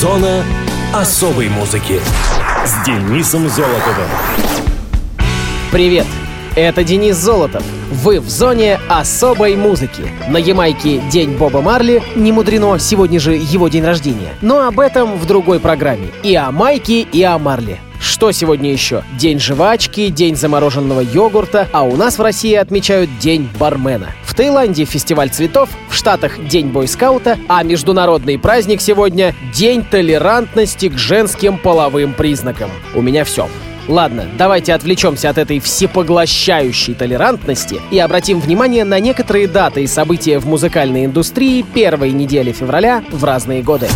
Зона особой музыки с Денисом Золотовым. Привет! Это Денис Золотов. Вы в зоне особой музыки. На Ямайке День Боба Марли. Не мудрено, сегодня же его день рождения. Но об этом в другой программе. И о Майке, и о Марли. Что сегодня еще? День жвачки, день замороженного йогурта, а у нас в России отмечают День бармена. В Таиланде фестиваль цветов, в Штатах День бойскаута, а международный праздник сегодня — День толерантности к женским половым признакам. У меня все. Ладно, давайте отвлечемся от этой всепоглощающей толерантности и обратим внимание на некоторые даты и события в музыкальной индустрии первой недели февраля в разные годы.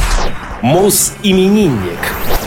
Мус-именинник.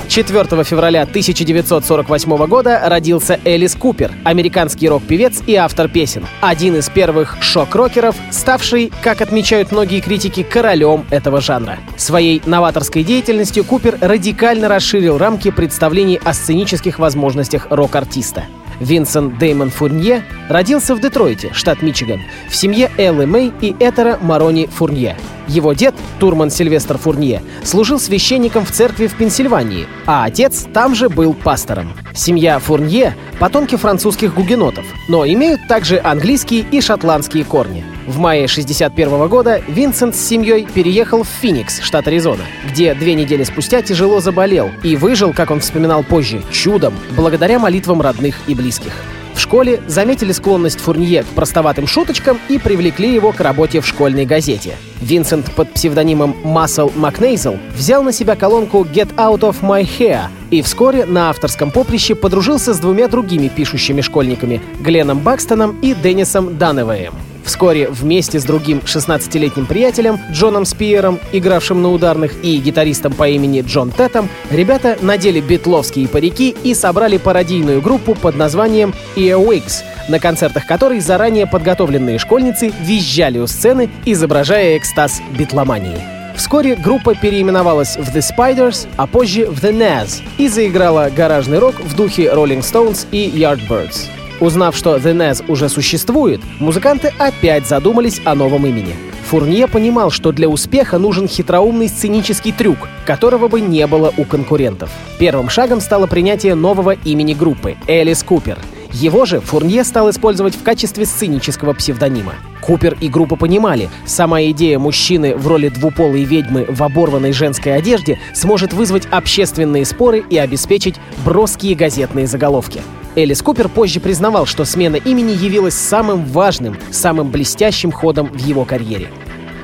4 февраля 1948 года родился Элис Купер, американский рок-певец и автор песен. Один из первых шок-рокеров, ставший, как отмечают многие критики, королем этого жанра. Своей новаторской деятельностью Купер радикально расширил рамки представлений о сценических возможностях рок-артиста. Винсент Деймон Фурнье родился в Детройте, штат Мичиган, в семье Эллы Мэй и Этера Марони Фурнье. Его дед, Турман Сильвестр Фурнье, служил священником в церкви в Пенсильвании, а отец там же был пастором. Семья Фурнье — потомки французских гугенотов, но имеют также английские и шотландские корни. В мае 61 года Винсент с семьей переехал в Финикс, штат Аризона, где две недели спустя тяжело заболел и выжил, как он вспоминал позже, чудом, благодаря молитвам родных и близких. В школе заметили склонность Фурнье к простоватым шуточкам и привлекли его к работе в школьной газете. Винсент под псевдонимом Массел Макнейзел взял на себя колонку «Get Out of My Hair» и вскоре на авторском поприще подружился с двумя другими пишущими школьниками — Гленном Бакстоном и Деннисом Даневеем. Вскоре вместе с другим 16-летним приятелем Джоном Спиером, игравшим на ударных, и гитаристом по имени Джон Тетом, ребята надели битловские парики и собрали пародийную группу под названием Earwigs, на концертах которой заранее подготовленные школьницы визжали у сцены, изображая экстаз битломании. Вскоре группа переименовалась в The Spiders, а позже в The Nas и заиграла гаражный рок в духе Rolling Stones и Yardbirds. Узнав, что The Nez уже существует, музыканты опять задумались о новом имени. Фурнье понимал, что для успеха нужен хитроумный сценический трюк, которого бы не было у конкурентов. Первым шагом стало принятие нового имени группы — Элис Купер. Его же Фурнье стал использовать в качестве сценического псевдонима. Купер и группа понимали, сама идея мужчины в роли двуполой ведьмы в оборванной женской одежде сможет вызвать общественные споры и обеспечить броские газетные заголовки. Элис Купер позже признавал, что смена имени явилась самым важным, самым блестящим ходом в его карьере.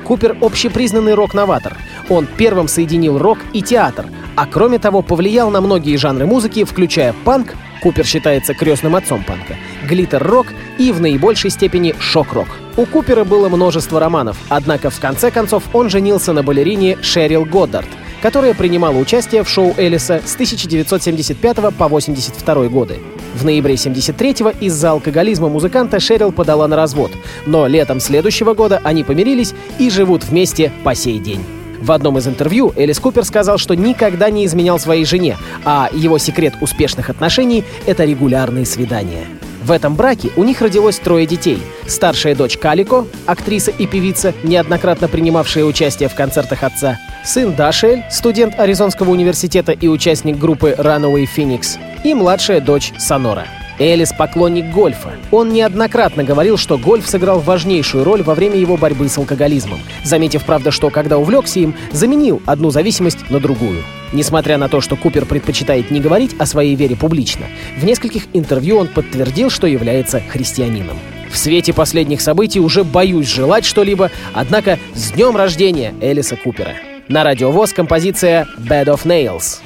Купер — общепризнанный рок-новатор. Он первым соединил рок и театр, а кроме того повлиял на многие жанры музыки, включая панк, Купер считается крестным отцом панка, глиттер-рок и в наибольшей степени шок-рок. У Купера было множество романов, однако в конце концов он женился на балерине Шерил Годдард — которая принимала участие в шоу Элиса с 1975 по 1982 годы. В ноябре 1973 из-за алкоголизма музыканта Шерил подала на развод, но летом следующего года они помирились и живут вместе по сей день. В одном из интервью Элис Купер сказал, что никогда не изменял своей жене, а его секрет успешных отношений — это регулярные свидания. В этом браке у них родилось трое детей. Старшая дочь Калико, актриса и певица, неоднократно принимавшая участие в концертах отца, сын Дашель, студент Аризонского университета и участник группы Runaway Phoenix, и младшая дочь Сонора. Элис — поклонник гольфа. Он неоднократно говорил, что гольф сыграл важнейшую роль во время его борьбы с алкоголизмом, заметив, правда, что когда увлекся им, заменил одну зависимость на другую. Несмотря на то, что Купер предпочитает не говорить о своей вере публично, в нескольких интервью он подтвердил, что является христианином. В свете последних событий уже боюсь желать что-либо, однако с днем рождения Элиса Купера! На радиовоз композиция «Bed of Nails».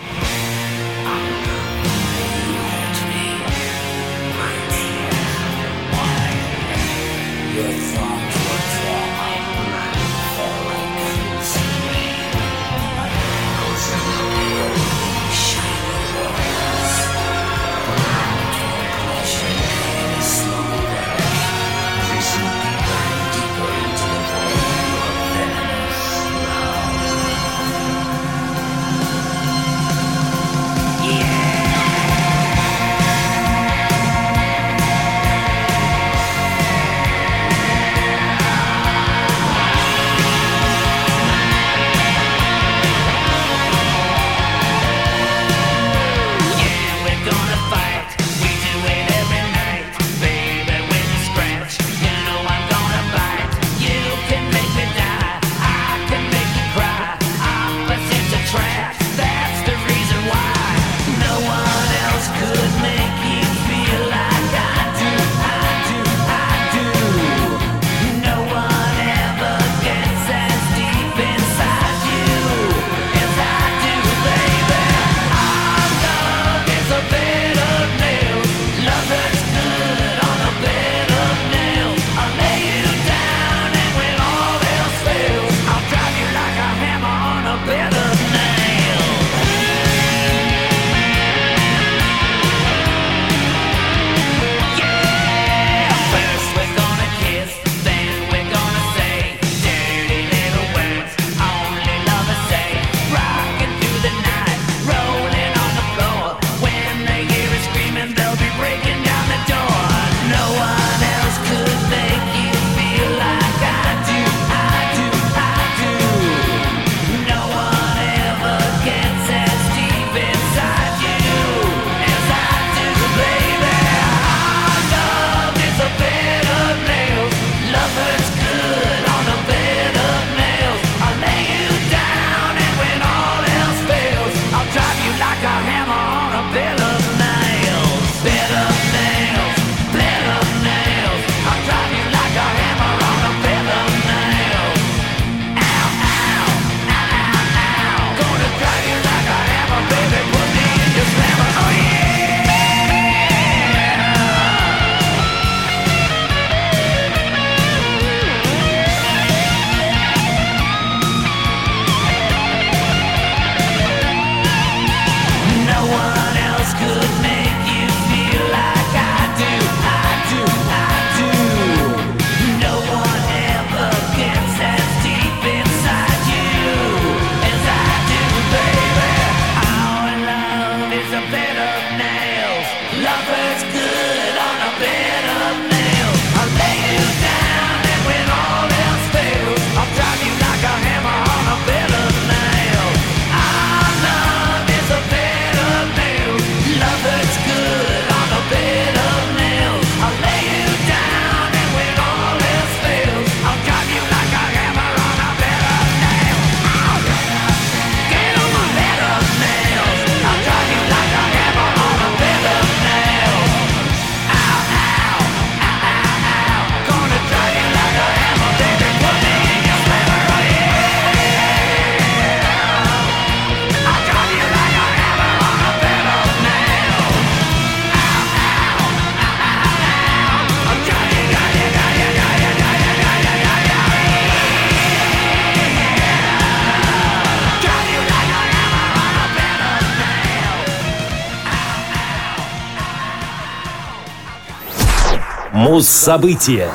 Муз-события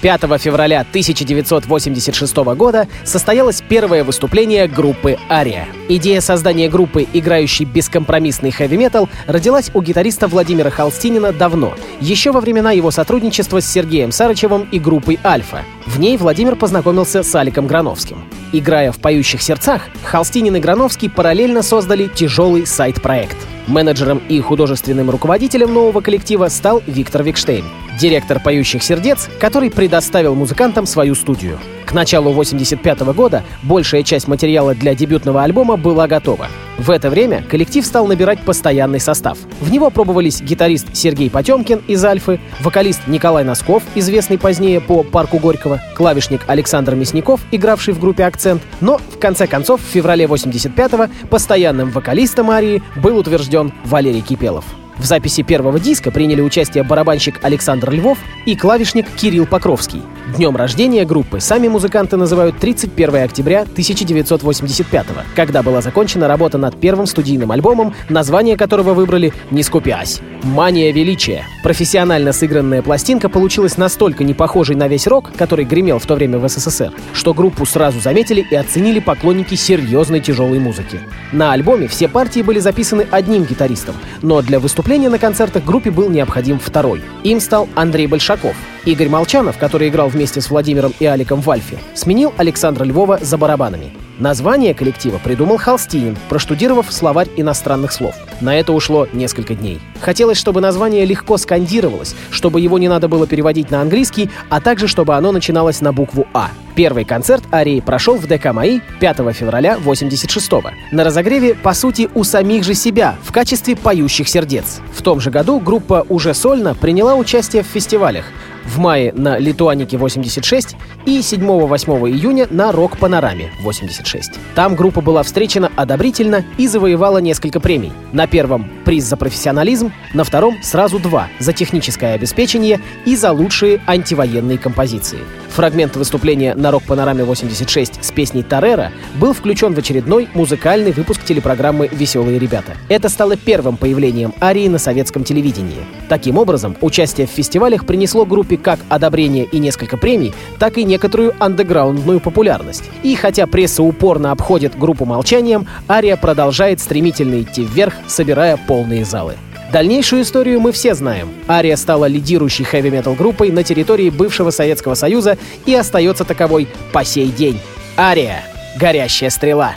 5 февраля 1986 года состоялось первое выступление группы «Ария». Идея создания группы, играющей бескомпромиссный хэви-метал, родилась у гитариста Владимира Холстинина давно, еще во времена его сотрудничества с Сергеем Сарычевым и группой «Альфа». В ней Владимир познакомился с Аликом Грановским. Играя в «Поющих сердцах», Холстинин и Грановский параллельно создали тяжелый сайт-проект. Менеджером и художественным руководителем нового коллектива стал Виктор Викштейн, директор «Поющих сердец», который предоставил музыкантам свою студию. К началу 85 года большая часть материала для дебютного альбома была готова. В это время коллектив стал набирать постоянный состав. В него пробовались гитарист Сергей Потемкин из «Альфы», вокалист Николай Носков, известный позднее по «Парку Горького», клавишник Александр Мясников, игравший в группе «Акцент», но в конце концов в феврале 85-го постоянным вокалистом «Арии» был утвержден Валерий Кипелов. В записи первого диска приняли участие барабанщик Александр Львов и клавишник Кирилл Покровский. Днем рождения группы сами музыканты называют 31 октября 1985 когда была закончена работа над первым студийным альбомом, название которого выбрали «Не скупясь». «Мания величия». Профессионально сыгранная пластинка получилась настолько не похожей на весь рок, который гремел в то время в СССР, что группу сразу заметили и оценили поклонники серьезной тяжелой музыки. На альбоме все партии были записаны одним гитаристом, но для выступления на концертах группе был необходим второй. Им стал Андрей Большаков. Игорь Молчанов, который играл вместе с Владимиром и Аликом в Альфе, сменил Александра Львова за барабанами. Название коллектива придумал Холстинин, проштудировав словарь иностранных слов. На это ушло несколько дней. Хотелось, чтобы название легко скандировалось, чтобы его не надо было переводить на английский, а также чтобы оно начиналось на букву «А». Первый концерт Арии прошел в ДК МАИ 5 февраля 86 -го. На разогреве, по сути, у самих же себя в качестве поющих сердец. В том же году группа уже сольно приняла участие в фестивалях в мае на Литуанике 86 и 7-8 июня на Рок Панораме 86. Там группа была встречена одобрительно и завоевала несколько премий. На первом — приз за профессионализм, на втором — сразу два — за техническое обеспечение и за лучшие антивоенные композиции. Фрагмент выступления на Рок Панораме 86 с песней «Тарера» был включен в очередной музыкальный выпуск телепрограммы «Веселые ребята». Это стало первым появлением Арии на советском телевидении. Таким образом, участие в фестивалях принесло группе как одобрение и несколько премий, так и некоторую андеграундную популярность. И хотя пресса упорно обходит группу молчанием, Ария продолжает стремительно идти вверх, собирая полные залы. Дальнейшую историю мы все знаем. Ария стала лидирующей хэви-метал группой на территории бывшего Советского Союза и остается таковой по сей день. Ария. Горящая стрела.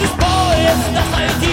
this boy is the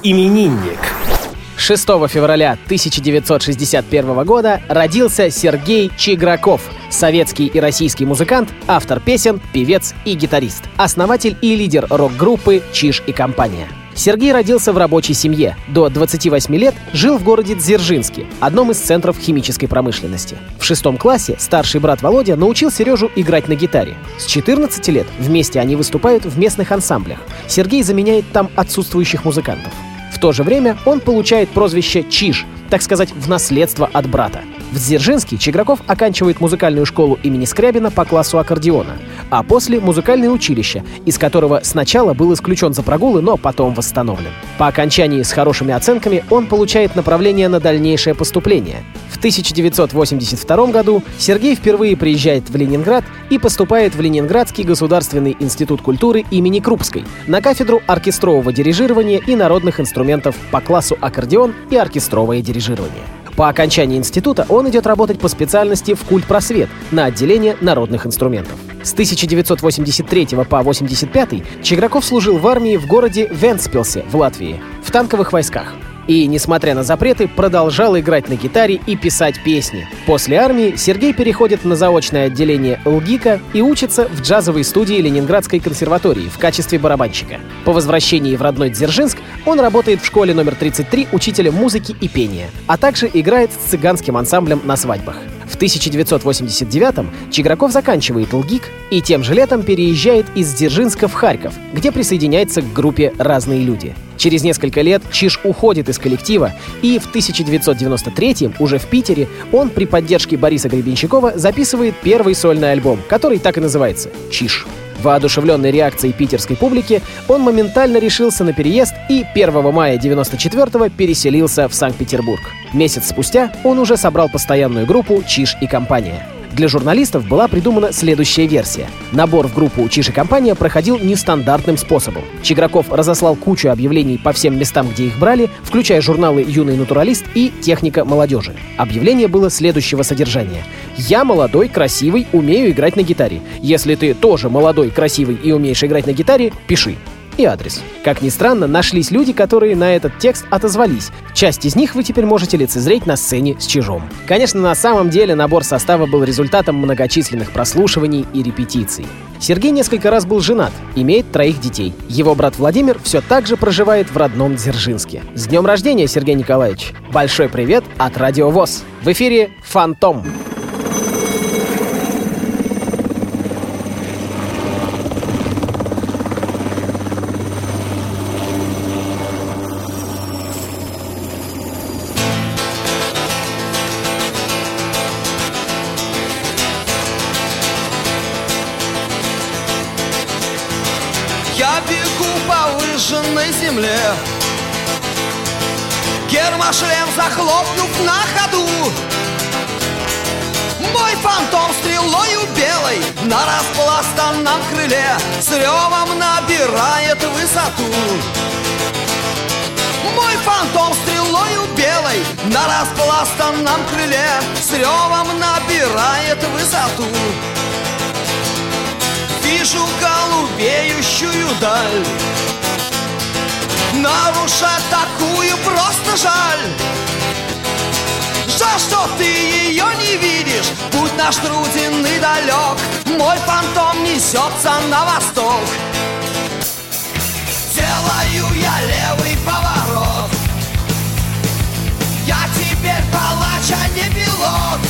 Мус-именинник. 6 февраля 1961 года родился Сергей Чиграков, советский и российский музыкант, автор песен, певец и гитарист, основатель и лидер рок-группы «Чиж и компания». Сергей родился в рабочей семье. До 28 лет жил в городе Дзержинске, одном из центров химической промышленности. В шестом классе старший брат Володя научил Сережу играть на гитаре. С 14 лет вместе они выступают в местных ансамблях. Сергей заменяет там отсутствующих музыкантов. В то же время он получает прозвище «Чиж», так сказать, в наследство от брата. В Дзержинске Чиграков оканчивает музыкальную школу имени Скрябина по классу аккордеона, а после — музыкальное училище, из которого сначала был исключен за прогулы, но потом восстановлен. По окончании с хорошими оценками он получает направление на дальнейшее поступление. В 1982 году Сергей впервые приезжает в Ленинград и поступает в Ленинградский государственный институт культуры имени Крупской на кафедру оркестрового дирижирования и народных инструментов по классу аккордеон и оркестровое дирижирование. По окончании института он идет работать по специальности в культ просвет на отделение народных инструментов. С 1983 по 1985 Чиграков служил в армии в городе Вентспилсе в Латвии в танковых войсках и, несмотря на запреты, продолжал играть на гитаре и писать песни. После армии Сергей переходит на заочное отделение ЛГИКа и учится в джазовой студии Ленинградской консерватории в качестве барабанщика. По возвращении в родной Дзержинск он работает в школе номер 33 учителем музыки и пения, а также играет с цыганским ансамблем на свадьбах. В 1989-м Чиграков заканчивает ЛГИК и тем же летом переезжает из Дзержинска в Харьков, где присоединяется к группе «Разные люди». Через несколько лет Чиж уходит из коллектива, и в 1993-м, уже в Питере, он при поддержке Бориса Гребенщикова записывает первый сольный альбом, который так и называется «Чиж». Воодушевленной реакцией питерской публики, он моментально решился на переезд и 1 мая 94-го переселился в Санкт-Петербург. Месяц спустя он уже собрал постоянную группу «Чиж и компания». Для журналистов была придумана следующая версия. Набор в группу «Чиж компания» проходил нестандартным способом. Чиграков разослал кучу объявлений по всем местам, где их брали, включая журналы «Юный натуралист» и «Техника молодежи». Объявление было следующего содержания. «Я молодой, красивый, умею играть на гитаре. Если ты тоже молодой, красивый и умеешь играть на гитаре, пиши» и адрес. Как ни странно, нашлись люди, которые на этот текст отозвались. Часть из них вы теперь можете лицезреть на сцене с чижом. Конечно, на самом деле набор состава был результатом многочисленных прослушиваний и репетиций. Сергей несколько раз был женат, имеет троих детей. Его брат Владимир все так же проживает в родном Дзержинске. С днем рождения, Сергей Николаевич! Большой привет от Радио ВОЗ! В эфире «Фантом». Гермошлем захлопнув на ходу. Мой фантом стрелою белой На распластанном крыле С ревом набирает высоту. Мой фантом стрелою белой На распластанном крыле С ревом набирает высоту. Вижу голубеющую даль Нарушать такую просто жаль. Жаль, что ты ее не видишь? Путь наш труден и далек Мой фантом несется на восток. Делаю я левый поворот. Я теперь палач, а не пилот.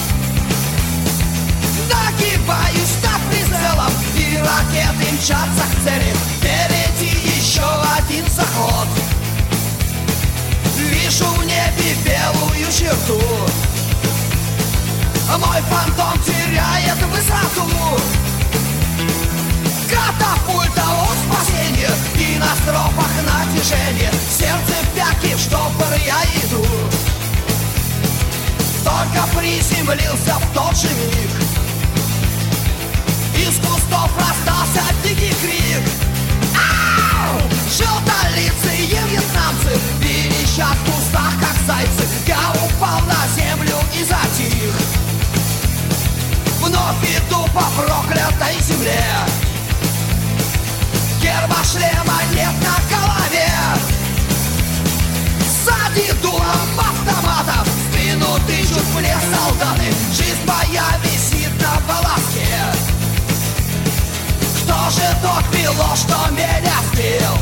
Нагибаюсь над прицелом И ракеты мчатся к цели. Впереди еще один заход. Вижу в небе белую черту. Мой фантом теряет высоту. Катапульта от спасения И на стропах натяжение. Сердце в в штопор я иду. Только приземлился в тот же миг. Из кустов раздался дикий крик! Желтолицые вьетнамцы. Верещат в кустах, как зайцы. Я упал на землю и затих Вновь иду по проклятой земле. Герба шлема нет на голове. Сзади дулом автоматов Спину тычут в солдаты. Жизнь моя висит на волоске. Кто же тот что меня сбил?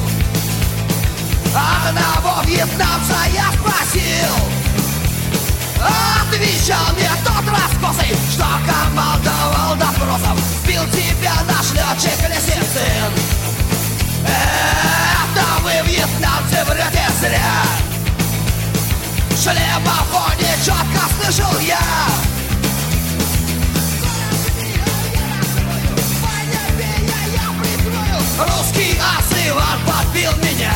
Одного вьетнамца я спросил. Отвечал мне тот раскосый, что командовал допросом. Сбил тебя наш летчик Лисицын. Это вы, вьетнамцы, врете зря. Шлемофоне четко слышал я. Русский Асыван подбил меня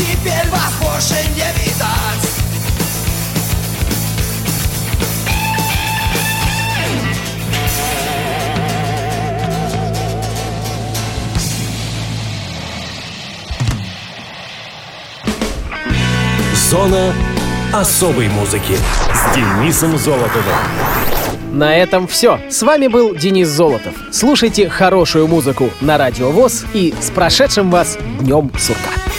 теперь вас больше не видать Зона особой музыки с Денисом Золотовым. На этом все. С вами был Денис Золотов. Слушайте хорошую музыку на Радио ВОЗ и с прошедшим вас Днем Сурка.